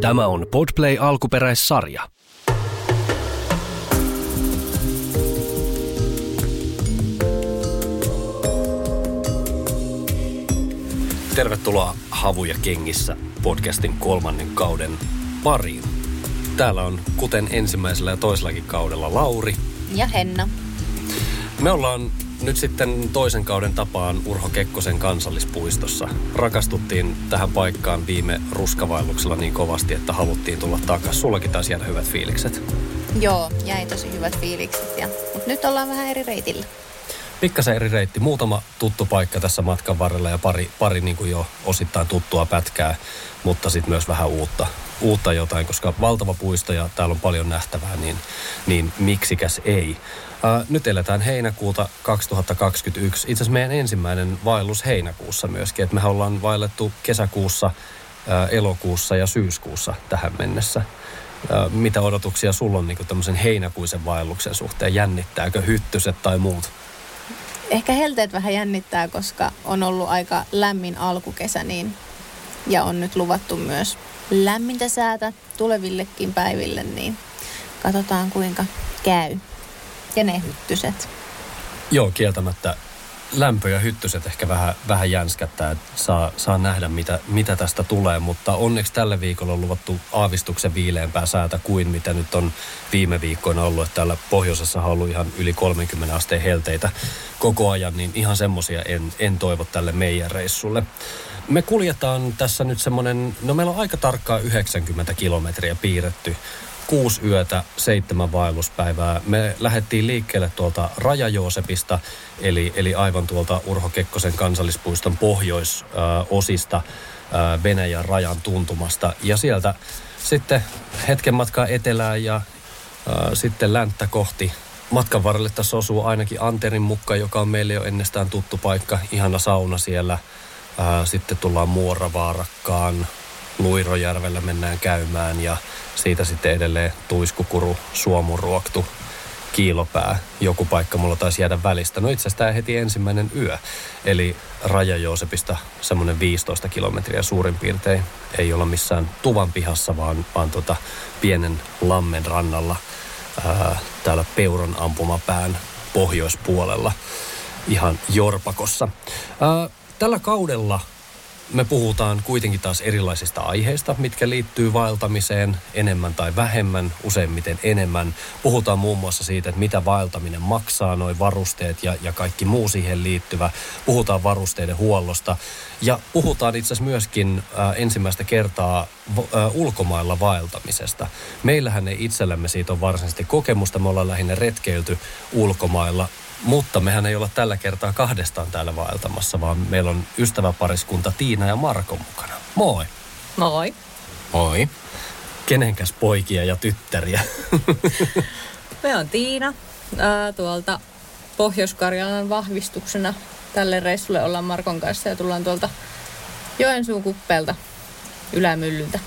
Tämä on Podplay alkuperäissarja. Tervetuloa Havuja kengissä podcastin kolmannen kauden pariin. Täällä on kuten ensimmäisellä ja toisellakin kaudella Lauri. Ja Henna. Me ollaan nyt sitten toisen kauden tapaan Urho Kekkosen kansallispuistossa. Rakastuttiin tähän paikkaan viime ruskavailluksella niin kovasti, että haluttiin tulla takaisin. Sullakin taisi jäädä hyvät fiilikset. Joo, jäi tosi hyvät fiilikset. Ja, mutta nyt ollaan vähän eri reitillä. Pikkasen eri reitti. Muutama tuttu paikka tässä matkan varrella ja pari, pari niin kuin jo osittain tuttua pätkää, mutta sitten myös vähän uutta, uutta jotain, koska valtava puisto ja täällä on paljon nähtävää, niin, niin miksikäs ei. Ää, nyt eletään heinäkuuta 2021. Itse asiassa meidän ensimmäinen vaellus heinäkuussa myöskin. että me ollaan vaellettu kesäkuussa, ää, elokuussa ja syyskuussa tähän mennessä. Mitä odotuksia sulla on niin tämmöisen heinäkuisen vaelluksen suhteen? Jännittääkö hyttyset tai muut? Ehkä helteet vähän jännittää, koska on ollut aika lämmin alkukesä niin, ja on nyt luvattu myös lämmintä säätä tulevillekin päiville, niin katsotaan kuinka käy. Ja ne hyttyset. Joo, kieltämättä lämpö ja hyttyset ehkä vähän, vähän jänskättää, että saa, saa nähdä mitä, mitä tästä tulee, mutta onneksi tällä viikolla on luvattu aavistuksen viileämpää säätä kuin mitä nyt on viime viikkoina ollut, että täällä pohjoisessa on ollut ihan yli 30 asteen helteitä koko ajan, niin ihan semmoisia en, en toivo tälle meidän reissulle. Me kuljetaan tässä nyt semmoinen, no meillä on aika tarkkaan 90 kilometriä piirretty kuusi yötä, seitsemän vaelluspäivää. Me lähdettiin liikkeelle tuolta Rajajoosepista, eli, eli aivan tuolta Urho Kekkosen kansallispuiston pohjoisosista Venäjän rajan tuntumasta. Ja sieltä sitten hetken matkaa etelään ja ää, sitten länttä kohti. Matkan varrelle tässä osuu ainakin Anterin mukka, joka on meille jo ennestään tuttu paikka. Ihana sauna siellä. Ää, sitten tullaan Muoravaarakkaan, Luirojärvellä mennään käymään ja siitä sitten edelleen tuiskukuru, suomuruoktu, kiilopää, joku paikka mulla taisi jäädä välistä. No itse asiassa tämä heti ensimmäinen yö, eli Raja Joosepista semmoinen 15 kilometriä suurin piirtein. Ei olla missään tuvan pihassa, vaan, vaan tota pienen lammen rannalla ää, täällä Peuron ampumapään pohjoispuolella ihan Jorpakossa. Ää, tällä kaudella me puhutaan kuitenkin taas erilaisista aiheista, mitkä liittyy vaeltamiseen enemmän tai vähemmän, useimmiten enemmän. Puhutaan muun muassa siitä, että mitä vaeltaminen maksaa, noin varusteet ja, ja kaikki muu siihen liittyvä. Puhutaan varusteiden huollosta ja puhutaan itse asiassa myöskin äh, ensimmäistä kertaa äh, ulkomailla vaeltamisesta. Meillähän ei itsellämme siitä ole varsinaisesti kokemusta, me ollaan lähinnä retkeilty ulkomailla mutta mehän ei olla tällä kertaa kahdestaan täällä vaeltamassa, vaan meillä on ystäväpariskunta Tiina ja Marko mukana. Moi! Moi! Moi! Kenenkäs poikia ja tyttäriä? Me on Tiina. Ää, tuolta Pohjois-Karjalan vahvistuksena tälle reissulle ollaan Markon kanssa ja tullaan tuolta Joensuun kuppeelta Ylämyllyltä.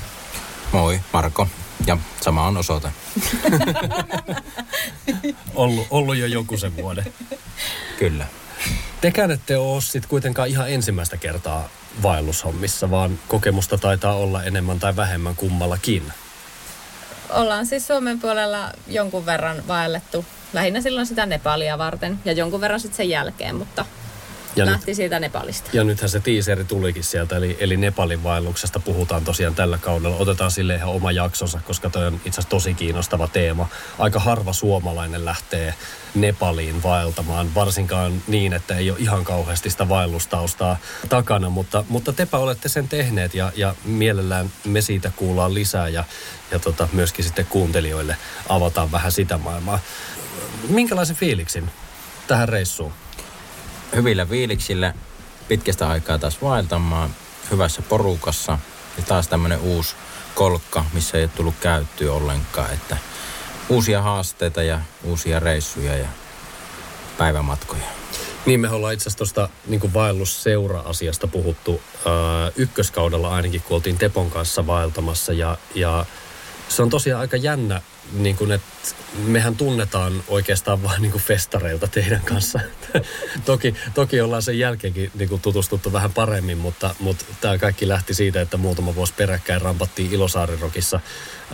Moi, Marko. Ja sama on osoite. ollut, ollut jo joku sen vuoden. Kyllä. Tekään ette ole sit kuitenkaan ihan ensimmäistä kertaa vaellushommissa, vaan kokemusta taitaa olla enemmän tai vähemmän kummallakin. Ollaan siis Suomen puolella jonkun verran vaellettu, lähinnä silloin sitä Nepalia varten ja jonkun verran sitten sen jälkeen, mutta ja lähti nyt, siitä Nepalista. Ja nythän se tiiseri tulikin sieltä, eli, eli Nepalin vaelluksesta puhutaan tosiaan tällä kaudella. Otetaan sille ihan oma jaksonsa, koska toi on itse asiassa tosi kiinnostava teema. Aika harva suomalainen lähtee Nepaliin vaeltamaan, varsinkaan niin, että ei ole ihan kauheasti sitä vaellustaustaa takana, mutta, mutta tepä olette sen tehneet ja, ja mielellään me siitä kuullaan lisää ja, ja tota, myöskin sitten kuuntelijoille avataan vähän sitä maailmaa. Minkälaisen fiiliksin tähän reissuun? Hyvillä viiliksillä pitkästä aikaa taas vaeltamaan hyvässä porukassa. Ja taas tämmöinen uusi kolkka, missä ei ole tullut käyttöä ollenkaan. Että uusia haasteita ja uusia reissuja ja päivämatkoja. Niin, me ollaan itse asiassa tuosta niin vaellusseura-asiasta puhuttu ää, ykköskaudella ainakin, kun oltiin Tepon kanssa vaeltamassa. Ja, ja se on tosiaan aika jännä, niin kuin, että mehän tunnetaan oikeastaan vain niin kuin festareilta teidän kanssa. toki, toki ollaan sen jälkeenkin niin kuin tutustuttu vähän paremmin, mutta, mutta tämä kaikki lähti siitä, että muutama vuosi peräkkäin rampattiin Ilosaarirokissa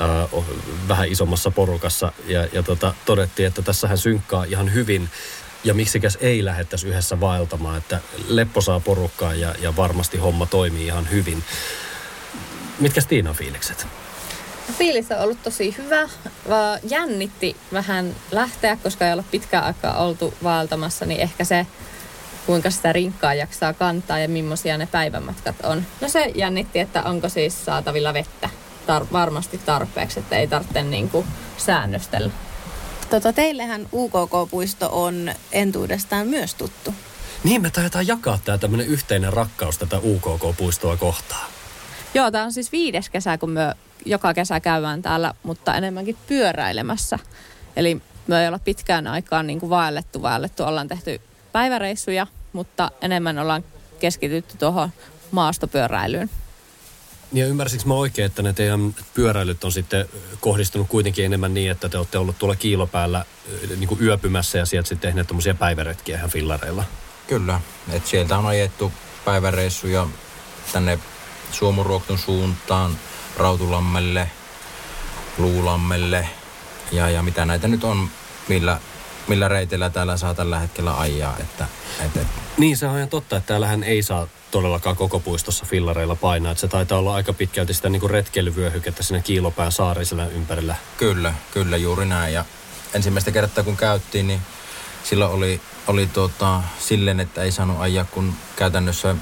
äh, vähän isommassa porukassa ja, ja tota, todettiin, että tässähän synkkaa ihan hyvin ja miksikäs ei lähettäisi yhdessä vaeltamaan, että Leppo saa porukkaa ja, ja varmasti homma toimii ihan hyvin. Mitkä Tiina fiilikset? Fiilis on ollut tosi hyvä. Jännitti vähän lähteä, koska ei olla pitkään aikaa oltu vaeltamassa, niin ehkä se, kuinka sitä rinkkaa jaksaa kantaa ja millaisia ne päivämatkat on. No se jännitti, että onko siis saatavilla vettä tar- varmasti tarpeeksi, että ei tarvitse niinku säännöstellä. Tota, teillehän UKK-puisto on entuudestaan myös tuttu. Niin, me taidetaan jakaa tämä tämmöinen yhteinen rakkaus tätä UKK-puistoa kohtaan. Joo, tämä on siis viides kesä, kun me joka kesä käydään täällä, mutta enemmänkin pyöräilemässä. Eli me ei olla pitkään aikaan niin kuin vaellettu, vaellettu. Ollaan tehty päiväreissuja, mutta enemmän ollaan keskitytty tuohon maastopyöräilyyn. Ja ymmärsikö mä oikein, että ne teidän pyöräilyt on sitten kohdistunut kuitenkin enemmän niin, että te olette ollut tuolla kiilopäällä niin kuin yöpymässä ja sieltä sitten tehneet tämmöisiä päiväretkiä ihan fillareilla? Kyllä, että sieltä on ajettu päiväreissuja tänne Suomuruoktun suuntaan, Rautulammelle, Luulammelle ja, ja mitä näitä nyt on, millä, millä reiteillä täällä saa tällä hetkellä ajaa. Että, että... Niin, se on ihan totta, että täällähän ei saa todellakaan koko puistossa fillareilla painaa. Että se taitaa olla aika pitkälti sitä niin retkeilyvyöhykettä siinä Kiilopään saarisella ympärillä. Kyllä, kyllä juuri näin. Ja ensimmäistä kertaa kun käyttiin, niin silloin oli, oli tota, silleen, että ei saanut ajaa kun käytännössä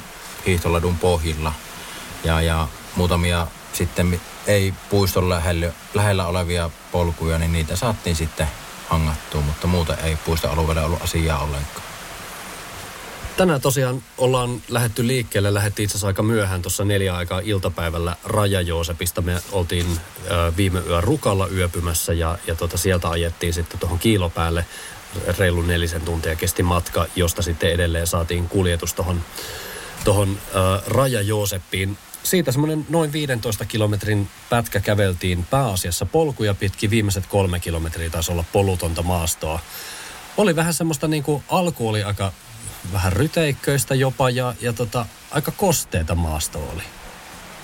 hiihtoladun pohjilla. Ja, ja muutamia sitten ei puiston lähellä, lähellä olevia polkuja, niin niitä saattiin sitten hangattua, mutta muuta ei puiston alueella ollut asiaa ollenkaan. Tänään tosiaan ollaan lähetty liikkeelle. Lähettiin itse asiassa aika myöhään tuossa neljä aikaa iltapäivällä Raja-Joosepista. Me oltiin viime yön Rukalla yöpymässä ja, ja tota, sieltä ajettiin sitten tuohon kiilopäälle. Reilu nelisen tuntia kesti matka, josta sitten edelleen saatiin kuljetus tuohon tohon, Raja-Jooseppiin siitä semmoinen noin 15 kilometrin pätkä käveltiin pääasiassa polkuja pitkin. Viimeiset kolme kilometriä taisi olla polutonta maastoa. Oli vähän semmoista niin kuin, alku oli aika vähän ryteikköistä jopa ja, ja tota, aika kosteita maasto oli.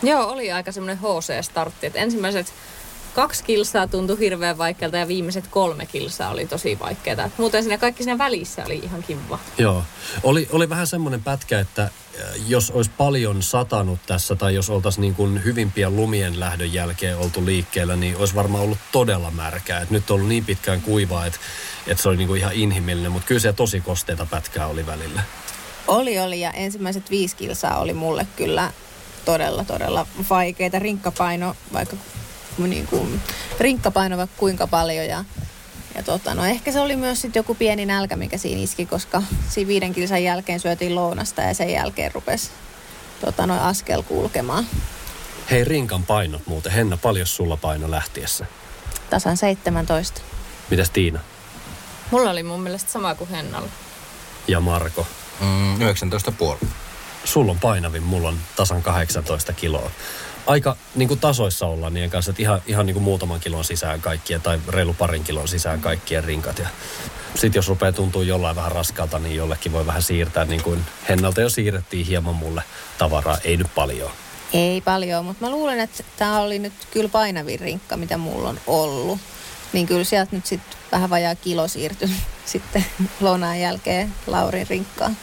Joo, oli aika semmoinen HC-startti. Että ensimmäiset kaksi kilsaa tuntui hirveän vaikealta ja viimeiset kolme kilsaa oli tosi vaikeaa. Muuten siinä kaikki siinä välissä oli ihan kiva. Joo. Oli, oli vähän semmoinen pätkä, että jos olisi paljon satanut tässä tai jos oltaisiin niin kuin hyvin pian lumien lähdön jälkeen oltu liikkeellä, niin olisi varmaan ollut todella märkää. Et nyt on ollut niin pitkään kuivaa, että, että se oli niin kuin ihan inhimillinen, mutta kyllä se tosi kosteita pätkää oli välillä. Oli, oli ja ensimmäiset viisi kilsaa oli mulle kyllä todella, todella vaikeita. Rinkkapaino, vaikka niin kuin, rinkkapaino kuinka paljon ja ja tota, no ehkä se oli myös sit joku pieni nälkä, mikä siinä iski, koska siinä viiden kilsan jälkeen syötiin lounasta ja sen jälkeen rupesi tota, no, askel kulkemaan. Hei, rinkan painot muuten. Henna, paljon sulla paino lähtiessä? Tasan 17. Mitäs Tiina? Mulla oli mun mielestä sama kuin Hennalla. Ja Marko? Mm, 19,5. Sulla on painavin, mulla on tasan 18 kiloa aika niin kuin tasoissa olla niiden kanssa, että ihan, ihan niin kuin muutaman kilon sisään kaikkia tai reilu parin kilon sisään kaikkien rinkat. Ja sitten jos rupeaa tuntua jollain vähän raskalta, niin jollekin voi vähän siirtää, niin kuin Hennalta jo siirrettiin hieman mulle tavaraa, ei nyt paljon. Ei paljon, mutta mä luulen, että tämä oli nyt kyllä painavin rinkka, mitä mulla on ollut. Niin kyllä sieltä nyt sitten vähän vajaa kilo siirtyi sitten lounaan jälkeen Laurin rinkkaan.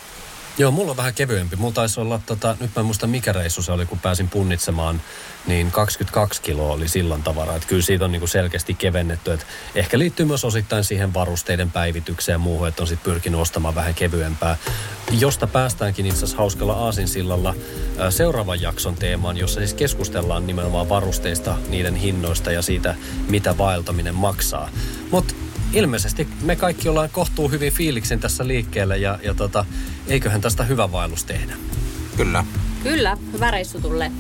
Joo, mulla on vähän kevyempi. Mulla taisi olla, tota, nyt mä en muista mikä reissu se oli, kun pääsin punnitsemaan, niin 22 kiloa oli sillan tavaraa. Että kyllä siitä on niinku selkeästi kevennetty. Et ehkä liittyy myös osittain siihen varusteiden päivitykseen ja muuhun, että on sitten pyrkinyt ostamaan vähän kevyempää. Josta päästäänkin itse asiassa hauskalla Aasinsillalla seuraavan jakson teemaan, jossa siis keskustellaan nimenomaan varusteista, niiden hinnoista ja siitä, mitä vaeltaminen maksaa. Mutta ilmeisesti me kaikki ollaan kohtuu hyvin fiiliksen tässä liikkeellä ja, ja tota, eiköhän tästä hyvä vaellus tehdä. Kyllä. Kyllä, hyvä reissu tulee.